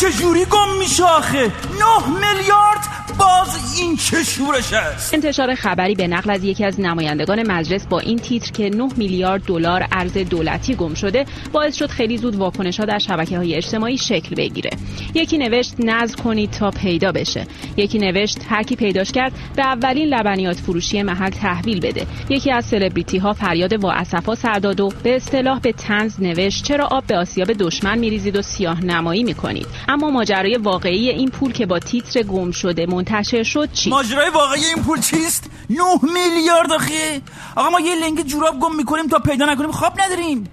چجوری گم میشه آخه؟ نه میلیارد باز این چه شورش است. انتشار خبری به نقل از یکی از نمایندگان مجلس با این تیتر که 9 میلیارد دلار ارز دولتی گم شده باعث شد خیلی زود واکنش ها در شبکه های اجتماعی شکل بگیره. یکی نوشت نظر کنید تا پیدا بشه. یکی نوشت هر کی پیداش کرد به اولین لبنیات فروشی محل تحویل بده. یکی از سلبریتی ها فریاد وا اسفا سر داد و به اصطلاح به تنز نوشت چرا آب به آسیاب دشمن میریزید و سیاه نمایی می‌کنید. اما ماجرای واقعی این پول که با تیتر گم شده منتشر شد چی؟ ماجرای واقعی این پول چیست؟ 9 میلیارد آخه. آقا ما یه لنگ جوراب گم می‌کنیم تا پیدا نکنیم. خواب نداریم.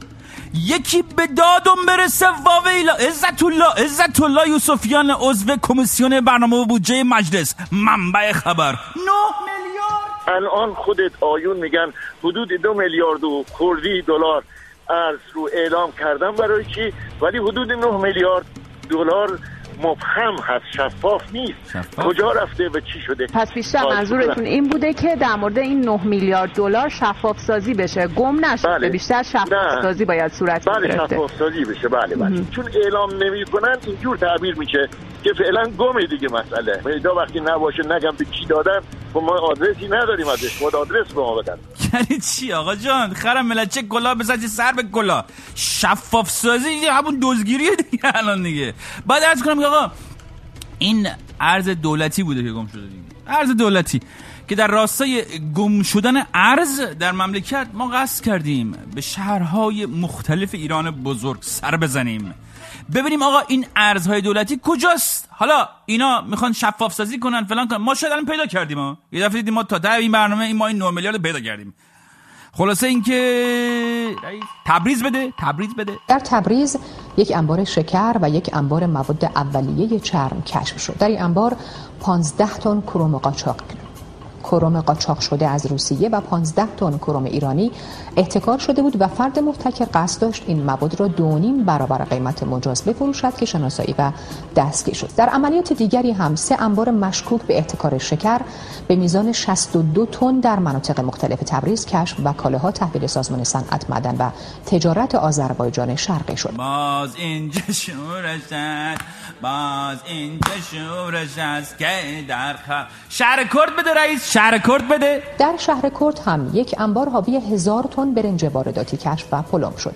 یکی به دادم برسه واویلا. عزت الله عزت الله یوسفیان عضو کمیسیون برنامه بودجه مجلس. منبع خبر. 9 میلیارد. الان خودت آیون میگن حدود دو میلیارد و کردی دلار ارز رو اعلام کردن برای چی؟ ولی حدود 9 میلیارد دلار مبهم هست شفاف نیست. شفاف؟ کجا رفته و چی شده؟ پس بیشتر منظورتون این بوده که در مورد این 9 میلیارد دلار شفاف سازی بشه. گم نشه بله. بیشتر شفاف نه. سازی باید صورت بله گرفته. شفاف سازی بشه. بله بله. چون اعلام نمی‌کنن اینجور تعبیر میشه که فعلا گمه دیگه مسئله. پیدا وقتی نباشه نگم به کی دادن خب ما آدرسی نداریم ازش. خود آدرس به ما بدن. یعنی چی آقا جان؟ خرم ملت چه گلا بزن چه سر به گلا شفاف سازی همون دزگیریه دیگه الان دیگه. بعد ارز کنم که آقا این ارز دولتی بوده که گم شده دیگه. ارز دولتی که در راستای گم شدن ارز در مملکت ما قصد کردیم به شهرهای مختلف ایران بزرگ سر بزنیم. ببینیم آقا این ارزهای دولتی کجاست؟ حالا اینا می‌خوان شفاف سازی کنن فلان کنن. ما شاید پیدا کردیم ها. یه دفعه دیدیم ما تا ته این برنامه این ما این 9 میلیارد پیدا کردیم. خلاصه اینکه تبریز بده تبریز بده. در تبریز یک انبار شکر و یک انبار مواد اولیه چرم کشف شد. در این انبار 15 تن کروم قاچاق کروم قاچاق شده از روسیه و 15 تن کروم ایرانی احتکار شده بود و فرد محتکر قصد داشت این مواد را دو نیم برابر قیمت مجاز بفروشد که شناسایی و دستگیر شد در عملیات دیگری هم سه انبار مشکوک به احتکار شکر به میزان 62 تن در مناطق مختلف تبریز کشف و کالاها تحویل سازمان صنعت معدن و تجارت آذربایجان شرقی شد باز اینجا شورش است باز اینجا شورش است که در. شهر کرد بده رئیس شهر کرد بده در شهر کرد هم یک انبار حاوی هزار تن برنج وارداتی کشف و پلم شد.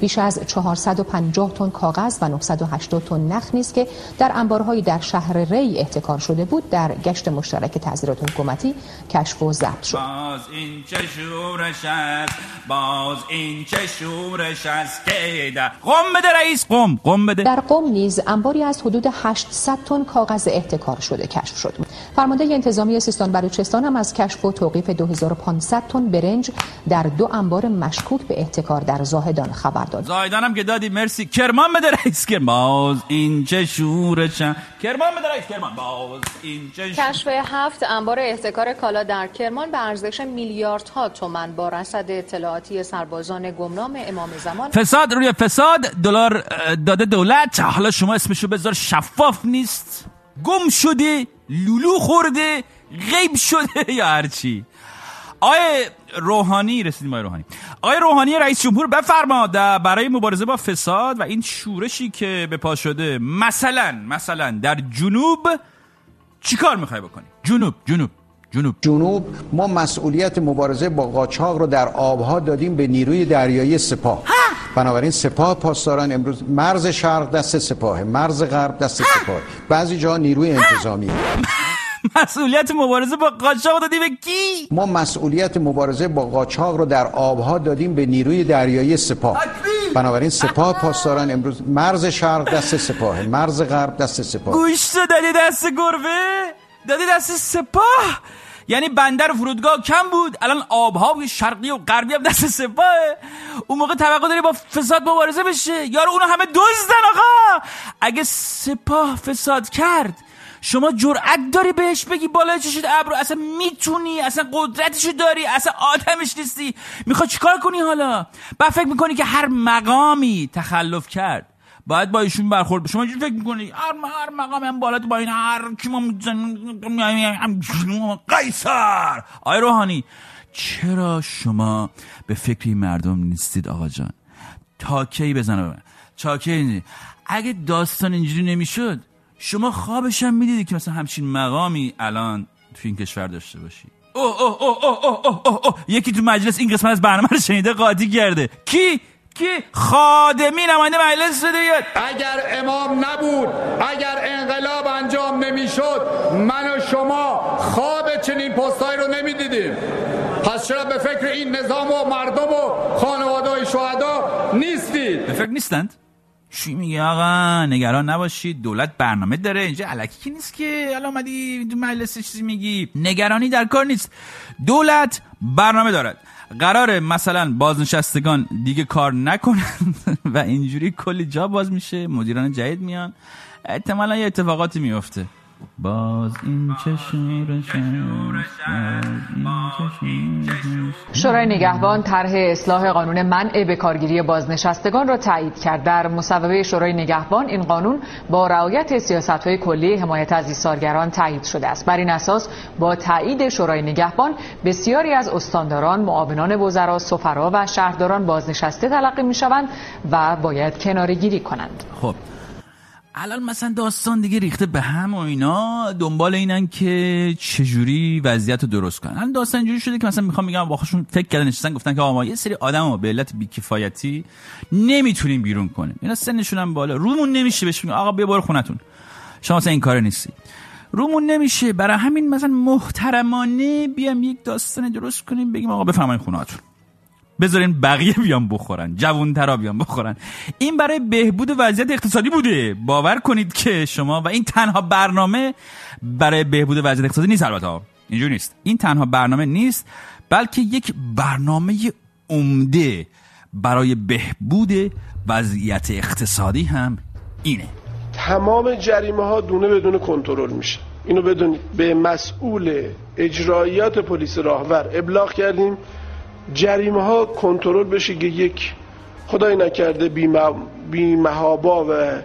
بیش از 450 تن کاغذ و 980 تن نخ نیز که در انبارهایی در شهر ری احتکار شده بود در گشت مشترک تظاهرات حکومتی کشف و ضبط شد. باز این چه شورش است؟ باز این چه شورش است که در قم بده رئیس قم قم بده. در قم نیز انباری از حدود 800 تن کاغذ احتکار شده کشف شد. فرمانده انتظامی سیستان بلوچستان هم از کشف و توقیف 2500 تن برنج در دو انبار مشکوک به احتکار در زاهدان خبر داد زایدانم که دادی مرسی. کرمان بده رئیس کرمان. باز این چه شورش است. کرمان بده رئیس کرمان. باز این چه کشف هفت انبار احتکار کالا در کرمان به ارزش میلیاردها تومان با رصد اطلاعاتی سربازان گمنام امام زمان. فساد روی فساد دلار داده دولت. حالا شما اسمشو بذار. شفاف نیست. گم شده لولو خورده غیب شده یا هرچی؟ آقای روحانی رسیدیم آقای روحانی. آقای روحانی رئیس جمهور بفرما در- برای مبارزه با فساد و این شورشی که به پا شده مثلا مثلا در جنوب چیکار می‌خوای بکنی؟ جنوب جنوب جنوب. جنوب ما مسئولیت مبارزه با قاچاق رو در آبها دادیم به نیروی دریایی سپاه. بنابراین سپاه پاسداران امروز مرز شرق دست سپاهه مرز غرب دست سپاه بعضی جا نیروی انتظامی مسئولیت مبارزه با قاچاق دادی به کی؟ ما مسئولیت مبارزه با قاچاق رو در آبها دادیم به نیروی دریایی سپاه. بنابراین سپاه پاسداران امروز مرز شرق دست سپاهه مرز غرب دست سپاه گوشت دادی دست گربه؟ دادی دست سپاه؟ یعنی بندر فرودگاه کم بود الان آبها شرقی و غربی هم دست سپاهه. اون موقع توقع داری با فساد مبارزه بشه؟ یارو اونو همه دزدن آقا! اگه سپاه فساد کرد شما جرأت داری بهش بگی بالای چشید ابرو؟ اصلا می‌تونی اصلا قدرتشو داری اصلا آدمش نیستی. می‌خوای چیکار کنی حالا؟ بعد فکر می‌کنی که هر مقامی تخلف کرد. باید با ایشون برخورد. شما اینجوری فکر می‌کنی؟ هر هر مقام هم بالا با این هر کی ما می‌زنیم قیصر! آی روحانی چرا شما به فکر این مردم نیستید آقا جان؟ تاکی بزنه؟ به من تاکی اگه داستان اینجوری نمی‌شد شما خوابش هم می‌دیدی که مثلا همچین مقامی الان تو این کشور داشته باشی. اوه اوه اوه اوه اوه اوه اوه. یکی تو مجلس این قسمت از برنامه رو شنیده قاطی کرده. کی؟ کی؟ خادمی نماینده مجلس شده بیاد. اگر امام نبود اگر انقلاب انجام نمی‌شد من و شما خواب چنین پستایی رو نمی‌دیدیم. پس چرا به فکر این نظام و مردم و خانواده های شهدا نیستید؟ به فکر نیستند؟ چی میگه آقا؟ نگران نباشید دولت برنامه داره. اینجا علکی کی نیست که الان اومدی مجلس چیزی میگی. نگرانی در کار نیست. دولت برنامه دارد. قراره مثلا بازنشستگان دیگه کار نکنند و اینجوری کلی جا باز میشه. مدیران جدید میان. احتمالا یه اتفاقاتی میفته. باز این شورای نگهبان طرح اصلاح قانون منع به کارگیری بازنشستگان را تایید کرد. در مصوبه شورای نگهبان این قانون با رعایت سیاست‌های کلی حمایت از ایثارگران تایید شده است. بر این اساس با تایید شورای نگهبان بسیاری از استانداران معاونان وزرا سفرا و شهرداران بازنشسته تلقی می‌شوند و باید کناره‌گیری کنند. خب الان مثلا داستان دیگه ریخته به هم و اینا دنبال اینن که چجوری وضعیت رو درست کنن. الان داستان اینجوری شده که مثلا می‌خوام میگم با خودشون فکر کردن نشستن گفتن که آقا یه سری آدم به علت بیکفایتی نمی‌تونیم بیرون کنیم. اینا سنشون هم بالا. رومون نمیشه بهشون آقا بیا برو خونتون. شما مثلا این کار نیستی. رومون نمیشه. برای همین مثلا محترمانه بیام یک داستان درست کنیم بگیم آقا بفرمایید خونهاتون. بذارین بقیه بیان بخورن جوانترا بیان بخورن. این برای بهبود وضعیت اقتصادی بوده. باور کنید که شما و این تنها برنامه برای بهبود وضعیت اقتصادی نیست البته. اینجور نیست. این تنها برنامه نیست بلکه یک برنامه عمده برای بهبود وضعیت اقتصادی هم اینه. تمام جریمه ها دونه بدون کنترل میشه. اینو بدونید. به مسئول اجرایات پلیس راهور ابلاغ کردیم. جریمه ها کنترل بشه که یک خدای نکرده بیمهابا و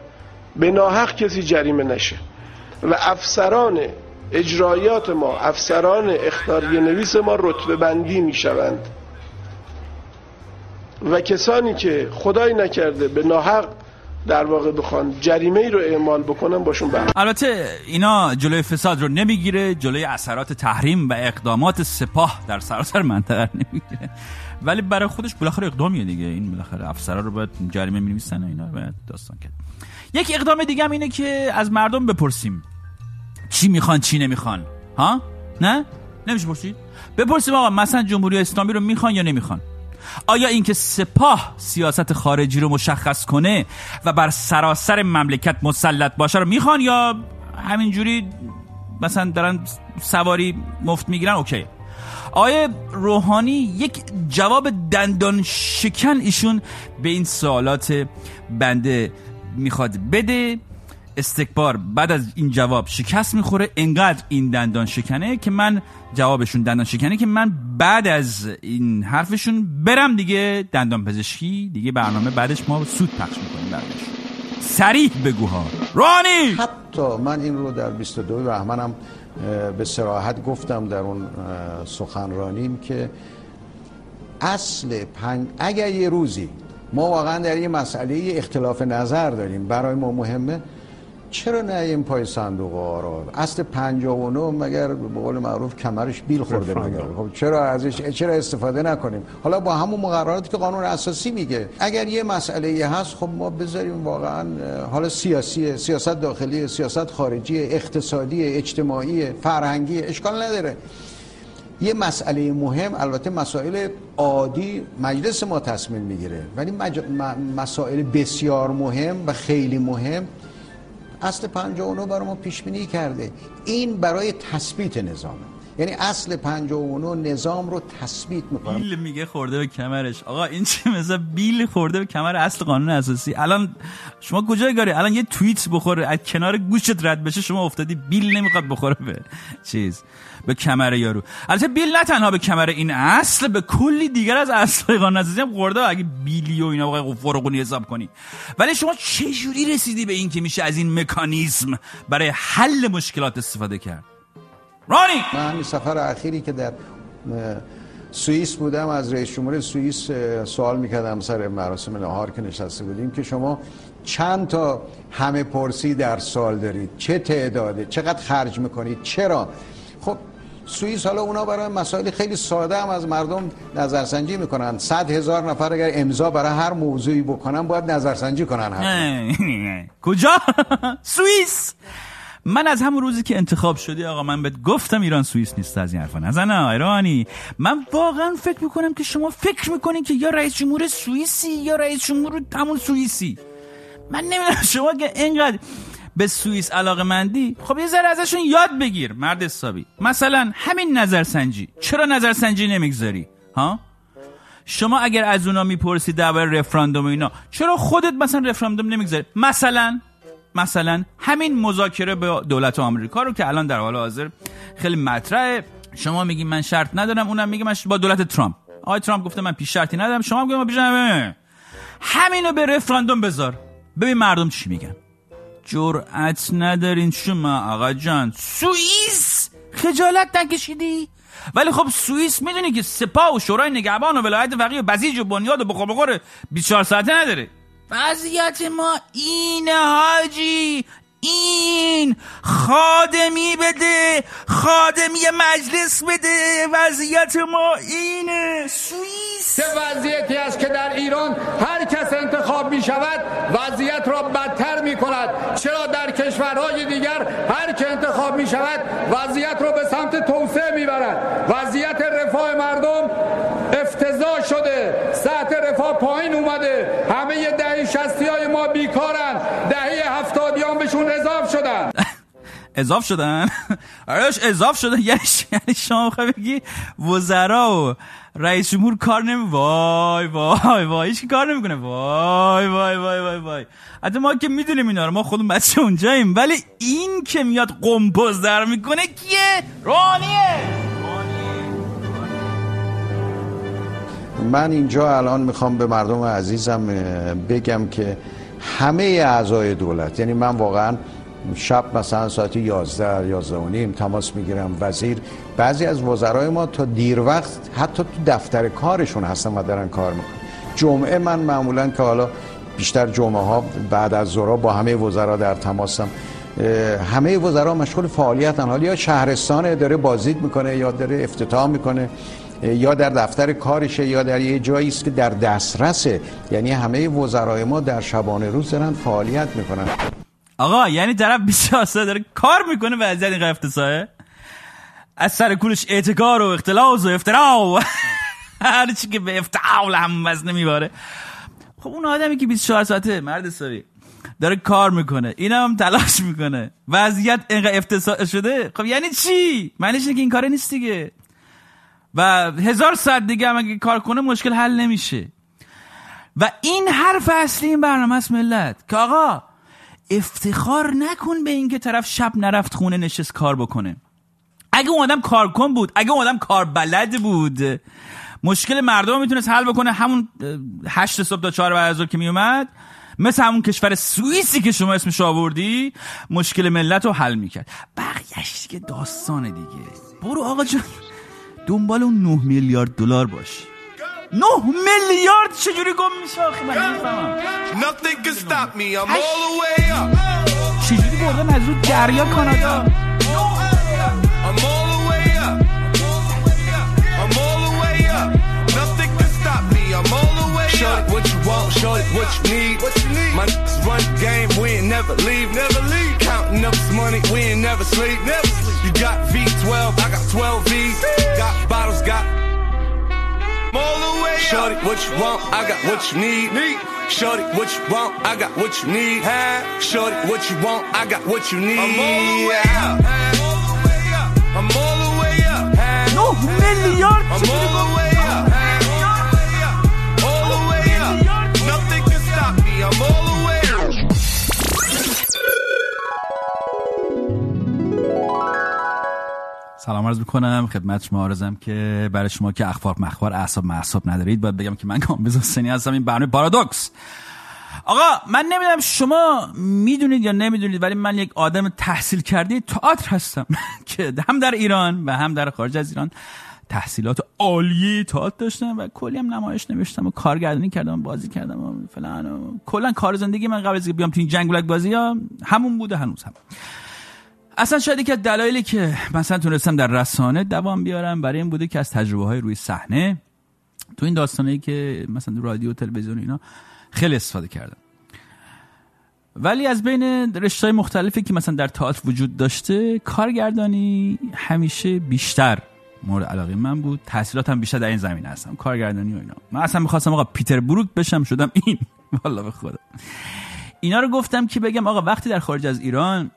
به ناحق کسی جریمه نشه. و افسران اجرایات ما افسران اختاری نویس ما رتبه بندی می شوند و کسانی که خدای نکرده به ناحق در واقع بخوان جریمه ای رو اعمال بکنن باشون بر. البته اینا جلوی فساد رو نمی‌گیره جلوی اثرات تحریم و اقدامات سپاه در سراسر منطقه نمی‌گیره. ولی برای خودش بالاخره اقدامیه دیگه. این بالاخره افسرا رو باید جریمه می‌نویسن اینا باید داستان کرد. یک اقدام دیگه هم اینه که از مردم بپرسیم. چی می‌خوان چی نمی‌خوان؟ ها؟ نه؟ نمیشه پرسید؟ بپرسیم آقا مثلا جمهوری اسلامی رو می‌خوان یا نمی‌خوان؟ آیا اینکه سپاه سیاست خارجی رو مشخص کنه و بر سراسر مملکت مسلط باشه رو می‌خوان یا همینجوری مثلا دارن سواری مفت می‌گیرن؟ اوکی. آیا روحانی یک جواب دندان شکن ایشون به این سوالات بنده می‌خواد بده؟ استکبار بعد از این جواب شکست می‌خوره. انقدر این دندان شکنه که من جوابشون دندان شکنه که من بعد از این حرفشون برم دیگه دندان پزشکی. دیگه برنامه بعدش ما سود پخش می‌کنیم بعدش. سریح بگوها رانی! حتی من این رو در 22 بهمنم به سراحت گفتم در اون سخنرانیم که اصل پنج اگر یه روزی ما واقعا در یه مسئله اختلاف نظر داریم برای ما مهمه چرا نه این پای صندوق آرا اصل 59 مگر به قول معروف کمرش بیل خورده مگر. خب چرا ازش چرا استفاده نکنیم؟ حالا با همون مقرراتی که قانون اساسی میگه. اگر یه مسئله هست خب ما بذاریم واقعا حالا سیاسی سیاست داخلی سیاست خارجی اقتصادی اجتماعی فرهنگی اشکال نداره. یه مسئله مهم البته مسائل عادی مجلس ما تصمیم می‌گیره. ولی مج... مسائل بسیار مهم و خیلی مهم اصل 59 برای ما پیش بینی کرده. این برای تثبیت نظام یعنی اصل 59 نظام رو تثبیت می‌کنه بیل میگه خورده به کمرش. آقا این چه مثلا بیل خورده به کمر اصل قانون اساسی؟ الان شما کجای گاری الان یه توییت بخوره. از کنار گوشت رد بشه شما افتادی بیل نمی‌خواد بخوره به چیز به کمر یارو. البته بیل نه تنها به کمر این اصل به کلی دیگر از اصل قانون اساسی هم خورده. اگه بیلی و اینا بخوای فرقونی حساب کنی. ولی شما چه جوری رسیدی به این که میشه از این مکانیزم برای حل مشکلات استفاده کرد؟ رانی! من همین سفر اخیری که در سوئیس بودم از رئیس جمهور سوئیس سوال می‌کردم سر مراسم نهار که نشسته بودیم که شما چند تا همه پرسی در سال دارید؟ چه تعداده چقدر خرج می‌کنید؟ چرا؟ خب سوئیس حالا اونا برای مسائل خیلی ساده هم از مردم نظرسنجی می‌کنن. صد هزار نفر اگر امضا برای هر موضوعی بکنن باید نظرسنجی کنن کجا؟ سوئیس! من از همون روزی که انتخاب شدی آقا من بهت گفتم ایران سوئیس نیست از این حرفا نزن ایرانی. من واقعا فکر می‌کنم که شما فکر می‌کنین که یا رئیس جمهور سوئیسی یا رئیس جمهور همون سوئیسی. من نمی‌دونم شما که اینقدر به سوئیس علاقه مندی خب یه ذره ازشون یاد بگیر مرد حسابی. مثلا همین نظرسنجی. چرا نظرسنجی نمی‌گذاری؟ ها؟ شما اگر از اونا می‌پرسی درباره رفراندوم اینا چرا خودت مثلا رفراندوم نمی‌گذاری؟ مثلا مثلا همین مذاکره به دولت آمریکا رو که الان در حال حاضر خیلی مطرحه. شما میگی من شرط ندارم اونم میگه من با دولت ترامپ. آقای ترامپ گفته من پیش شرطی ندارم شما میگه من همینو به رفراندوم بذار. ببین مردم چی میگن. جرأت ندارین شما آقا جان. سوئیس خجالت نکشیدی؟ ولی خب سوئیس می‌دونی که سپاه و شورای نگهبان و ولایت فقیه و بسیج و بنیاد و بخور بخور 24 ساعته نداره. وضعیت ما اینه حاجی این خادمی بده خادمی مجلس بده وضعیت ما اینه سوئیس. چه وضعیتی است که در ایران هر کس انتخاب می شود وضعیت را بدتر می کند. چرا در کشورهای دیگر هر که انتخاب می شود وضعیت را به سمت توسعه می برد؟ وضعیت رفاه مردم افتضاح شده سطح رفاه پایین اومده. همه دهی شستی های ما بیکارن. دهی هفتادیان بهشون اضاف شدن. اضاف شدن؟ آرش اضاف شدن یعنی یعنی شما بگی وزرا و رئیس جمهور کار نمی وای وای وای. هیچ کار نمی‌کنه. وای وای وای وای وای. حتی ما که می‌دونیم اینا رو ما خودمون بچه اونجاییم. ولی این که میاد قمپوز در می‌کنه کیه؟ رانیه! من اینجا الان می‌خوام به مردم عزیزم بگم که همه اعضای دولت یعنی من واقعا شب مثلا ساعت 11 11 و نیم تماس می‌گیرم وزیر بعضی از وزرای ما تا دیر وقت حتی تو دفتر کارشون هستن و دارن کار می‌کنن. جمعه من معمولا که حالا بیشتر جمعه ها بعد از ظهر با همه وزرا در تماسم. همه وزرا مشغول فعالیتن. حالا یا شهرستان داره بازدید می‌کنه یا داره افتتاح می‌کنه. یا در دفتر کارشه یا در یه جایی است که در دسترسه. یعنی همه وزرای ما در شبانه روز دارن فعالیت می‌کنن. آقا یعنی طرف 24 داره کار می‌کنه و از این افتساهه از سر کولش اعتکار و اختلاس و افترا هر چی که به افتعال هم وزنه میباره. خب اون آدمی که 24 ساعته مرد ساری داره کار می‌کنه. این هم تلاش می‌کنه. وضعیت اینقدر افتضاح شده؟ خب یعنی چی؟ معنیش که این کاره نیست دیگه. و هزار ساعت دیگه هم اگه کار کنه مشکل حل نمیشه. و این حرف اصلی این برنامه است ملت که آقا افتخار نکن به اینکه طرف شب نرفت خونه نشست کار بکنه. اگه اون آدم کارکن بود اگه اون آدم کار بلد بود مشکل مردم می‌تونست حل بکنه. همون هشت صبح تا چهار بعد که میومد مثل همون کشور سوئیسی که شما اسمش آوردی مشکل ملت رو حل می‌کرد. بقیهش دیگه داستان دیگه. برو آقا جان. دنبال اون 9 میلیارد دلار باش 9 میلیارد چجوری گم میشه آخه من نمی‌فهمم چجوری از رو دریا کانادا Shorty, what you want, shorty, what you need. What you need? My run game, we ain't never leave, never leave. Counting up this money, we ain't never sleep, never sleep. You got V12, I got 12 V's. Got bottles, got all the way Shorty, what you want, I got what you need. Need. Shorty, what you want, I got what you need. Shorty, what you want, I got what you need. I'm all the way up. I'm all the way up. No million. I'm all the way سلام عرض می‌کنم. خدمت شما آرزم که برای شما که اخبار مخبار اعصاب معصاب ندارید باید بگم که من کامبیز حسینی هستم. این برنامه پارادوکس. آقا من نمی‌دونم شما می‌دونید یا نمی‌دونید ولی من یک آدم تحصیل کرده تئاتر هستم که هم در ایران و هم در خارج از ایران تحصیلات عالی تئاتر داشتم و کلی هم نمایش نوشتم و کارگردانی کردم بازی کردم و فلان و کلا کار زندگی من قبل از بیام تو این جنگ بلک بازی ها همون بوده هنوز هم. اصلا شاید که دلایلی که مثلا تونستم در رسانه دوام بیارم برای این بوده که از تجربه های روی صحنه تو این داستانی که مثلا رادیو تلویزیون اینا خیلی استفاده کردم. ولی از بین رشته مختلفی که مثلا در تئاتر وجود داشته کارگردانی همیشه بیشتر مورد علاقه من بود. تحصیلاتم بیشتر در این زمینه هستم کارگردانی و اینا. من اصلا می‌خواستم آقا پیتر بروک بشم شدم این. والا به خدا. اینا رو گفتم که بگم آقا وقتی در خارج از ایران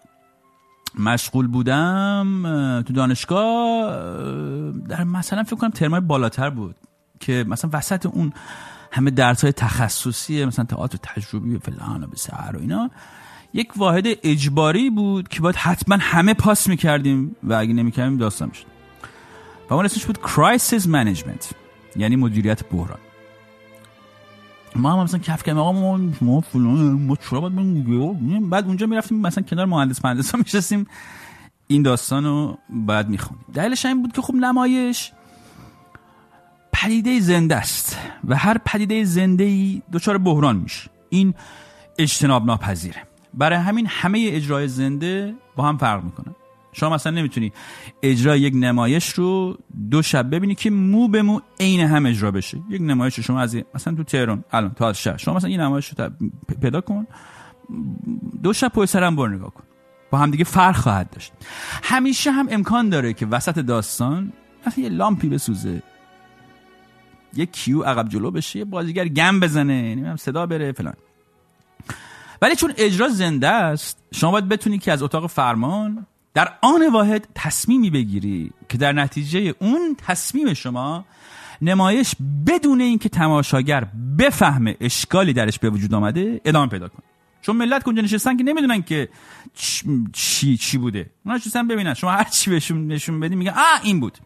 مشغول بودم تو دانشگاه در مثلا فکر کنم ترمای بالاتر بود که مثلا وسط اون همه درس های تخصصی مثلا تئاتر تجربی و فلان و بسر و اینا یک واحد اجباری بود که باید حتما همه پاس می‌کردیم و اگه نمی‌کردیم داستان می‌شد. و اون اسمش بود crisis management یعنی مدیریت بحران. ما هم مثلا کف کردیم آقا ما ما فلان ما چرا باید بعد اونجا می‌رفتیم مثلا کنار مهندس مهندس ها میشستیم. این داستان رو باید می‌خونیم. دلیلش این بود که خب نمایش پدیده زنده است و هر پدیده زنده ای دچار بحران میشه. این اجتناب ناپذیره برای همین همه اجرای زنده با هم فرق می‌کنن. شما مثلا نمی‌تونی اجرای یک نمایش رو دو شب ببینی که مو به مو عین هم اجرا بشه. یک نمایش شما از مثلا تو تهران الان تا شهر. شما مثلا این نمایش رو پیدا کن. دو شب پشت سرم بر نگاه کن. با هم دیگه فرق خواهد داشت. همیشه هم امکان داره که وسط داستان مثلا یه لامپی بسوزه. یه کیو عقب جلو بشه یه بازیگر گم بزنه نمی‌دونم صدا بره فلان. ولی چون اجرا زنده است شما باید بتونی که از اتاق فرمان در آن واحد تصمیمی بگیری که در نتیجه اون تصمیم شما نمایش بدون اینکه تماشاگر بفهمه اشکالی درش به وجود آمده ادامه پیدا کن چون ملت کنجا نشستن که نمی‌دونن که چی چی بوده. اونا نشستن ببینن. شما هر چی بهشون نشون بدی میگن آ این بود.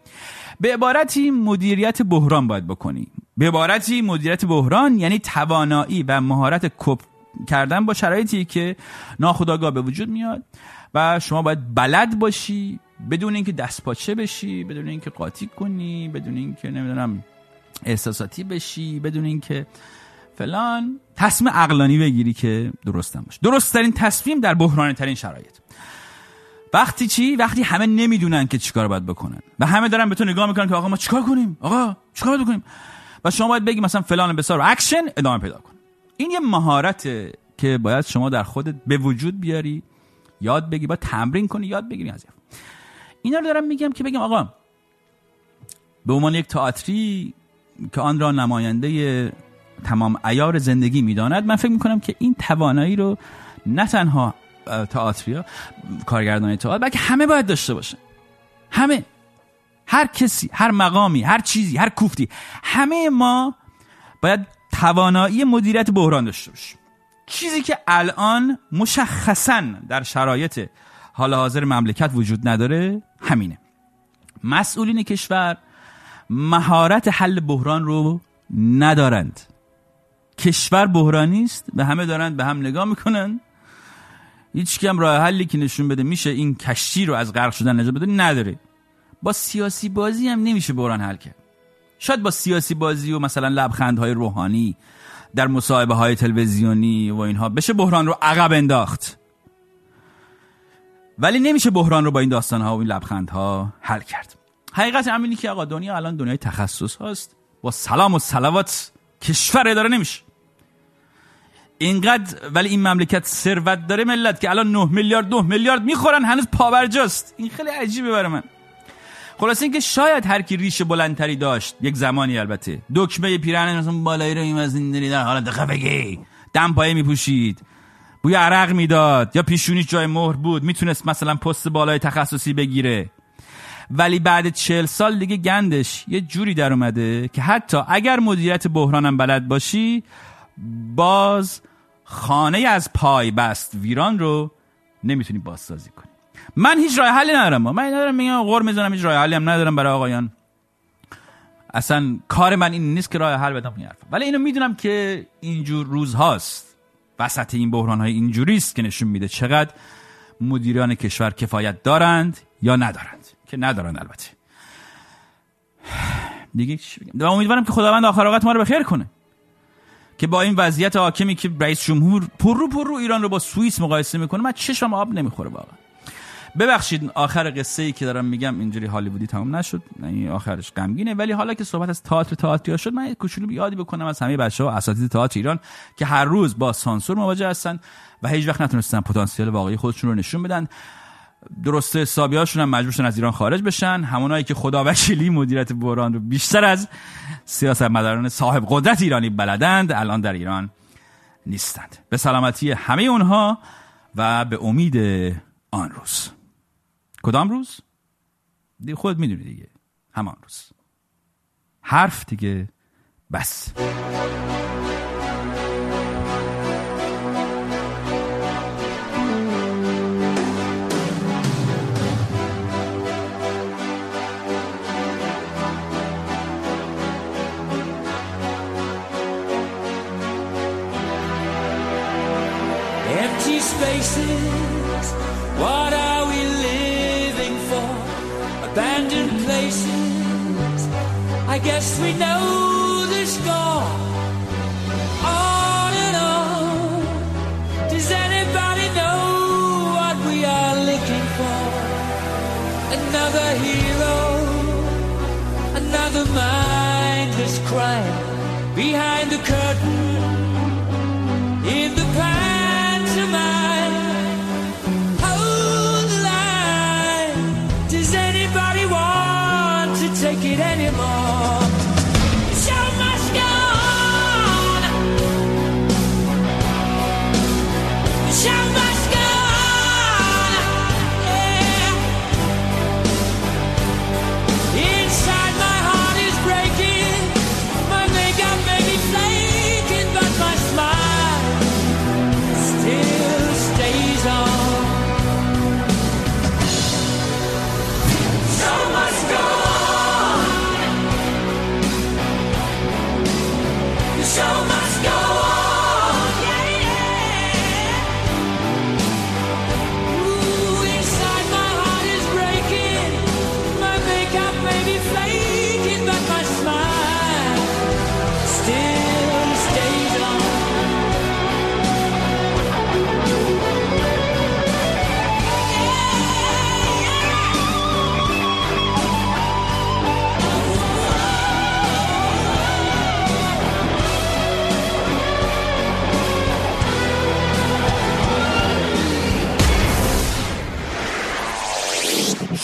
به عبارتی مدیریت بحران باید بکنی. به عبارتی مدیریت بحران یعنی توانایی و مهارت کپ کردن با شرایطی که ناخودآگاه به وجود میاد. و شما باید بلد باشی بدون اینکه دست پاچه بشی بدون اینکه قاطی کنی بدون اینکه نمی‌دونم احساساتی بشی بدون اینکه فلان. تصمیم عقلانی بگیری که درستم باشه. درست ترین تصمیم در بحرانی ترین شرایط. وقتی چی؟ وقتی همه نمی‌دونن که چیکار باید بکنن. و همه دارن به تو نگاه می‌کنن که آقا ما چیکار کنیم؟ آقا چیکار باید بکنیم؟ و شما باید بگی مثلا فلان بسار اکشن ادامه پیدا کن. این یه مهارته که باید شما در خودت به وجود بیاری یاد بگی با تمرین کنی یاد بگیری از اینا رو دارم میگم که بگم آقا به عنوان یک تئاتری که آن را نماینده تمام ایار زندگی می‌داند من فکر می‌کنم که این توانایی رو نه تنها تئاتریا کارگردانی تئاتر بلکه همه باید داشته باشه. همه. هر کسی هر مقامی هر چیزی هر کوفتی همه ما باید توانایی مدیریت بحران داشته باشیم. چیزی که الان مشخصا در شرایط حال حاضر مملکت وجود نداره همینه. مسئولین کشور مهارت حل بحران رو ندارند. کشور بحرانی است به همه دارند به هم نگاه می‌کنن. هیچ کم راه حلی که نشون بده میشه این کشتی رو از غرق شدن نجات بده نداره. با سیاسی بازی هم نمیشه بحران حل کرد. شاید با سیاسی بازی و مثلا لبخندهای روحانی در مصاحبه های تلویزیونی و اینها. بشه بحران رو عقب انداخت. ولی نمیشه بحران رو با این داستان ها و این لبخند ها حل کرد. حقیقت همینی که آقا دنیا الان دنیای تخصص هاست. با سلام و سلوات کشور اداره نمیشه. اینقدر ولی این مملکت ثروت داره ملت که الان 9 میلیارد 9 میلیارد می‌خورن هنوز پاورجاست این خیلی عجیبه برای من. خلاص اینکه شاید هر کی ریش بلندتری داشت یک زمانی البته. دکمه پیرهن مثلا بالایی رو میمزین در حالت خفگی دم پایه میپوشید. بوی عرق می‌داد. یا پیشونیش جای مهر بود می‌تونست مثلا پست بالای تخصصی بگیره. ولی بعد چهل سال دیگه گندش یه جوری در اومده که حتی اگر مدیریت بحرانم بلد باشی باز خانه از پای بست ویران رو نمی‌تونی بازسازی کنی. من هیچ راه حلی ندارم. من ندارم میگم غور می‌زنم هیچ راه حلی هم ندارم برای آقایان. اصلا کار من این نیست که راه حل بدم این ولی اینو می‌دونم که اینجور روز هاست وسط این بحران های اینجوری است که نشون میده چقدر مدیران کشور کفایت دارند یا ندارند. که ندارند البته. دیگه و امیدوارم که خداوند آخر وقت ما رو بخیر کنه. که با این وضعیت حاکمی که رئیس جمهور پر رو پر رو ایران رو با سوئیس مقایسه می‌کنه من چشم آب نمی‌خوره واقعا. ببخشید آخر قصه ای که دارم میگم اینجوری هالیوودی تمام نشد یعنی آخرش غمگینه. ولی حالا که صحبت از تئاتر تئاتر شد من کوچولو یادی بکنم از همه بچه ها اساتید تئاتر ایران که هر روز با سانسور مواجه هستن و هیچ وقت نتونستن پتانسیل واقعی خودشون رو نشون بدن. درسته حسابیاشون هم مجبور از ایران خارج بشن. همونایی که خدا وکیلی مدیریت بحران رو بیشتر از سیاست مداران صاحب قدرت ایرانی بلدند الان در ایران نیستند. به سلامتی همه اونها و به امید آن روز. کدام روز؟ خود می‌دونی دیگه. همان روز. حرف دیگه. بس.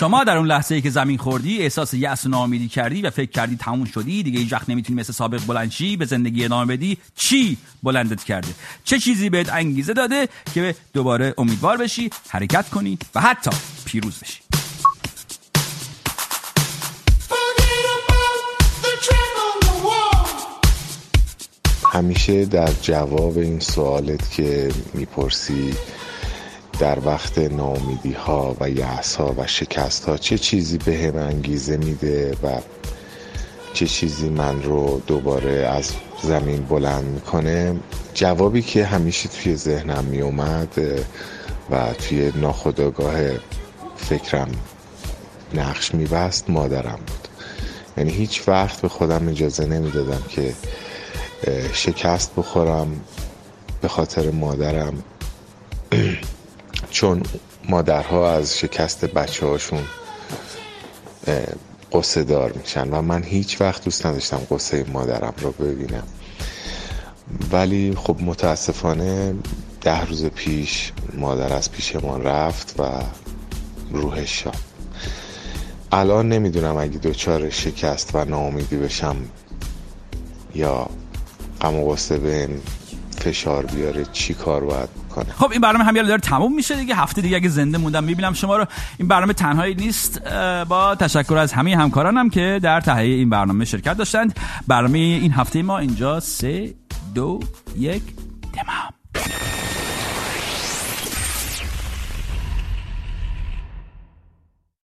شما در اون لحظه ای که زمین خوردی احساس یأس و ناامیدی کردی و فکر کردی تموم شدی دیگه هیچ وقت نمی‌تونی مثل سابق بلندشی به زندگی ادامه بدی چی بلندت کرده؟ چه چیزی بهت انگیزه داده که دوباره امیدوار بشی حرکت کنی و حتی پیروز بشی؟ همیشه در جواب این سوالت که می‌پرسی در وقت نامیدی ها و یعص ها و شکست ها چه چیزی به هم انگیزه میده و چه چیزی من رو دوباره از زمین بلند می‌کنه؟ جوابی که همیشه توی ذهنم میومد و توی ناخداگاه فکرم نقش میبست مادرم بود. یعنی هیچ وقت به خودم اجازه نمی‌دادم که شکست بخورم به خاطر مادرم. چون مادرها از شکست بچه هاشون قصه دار میشن و من هیچ وقت دوست نداشتم قصه مادرم رو ببینم. ولی خب متاسفانه ده روز پیش مادر از پیشمان رفت و روحش شد الان نمی‌دونم اگه دوچار شکست و ناامیدی بشم یا غم و غصه به فشار بیاره چی کار باید کنه خب این برنامه هم داره تموم میشه دیگه. هفته دیگه اگه زنده موندم می‌بینم شما رو. این برنامه تنهایی نیست. با تشکر از همه همکارانم که در تهیه این برنامه شرکت داشتند. برنامه این هفته ما اینجا. سه دو یک. تمام.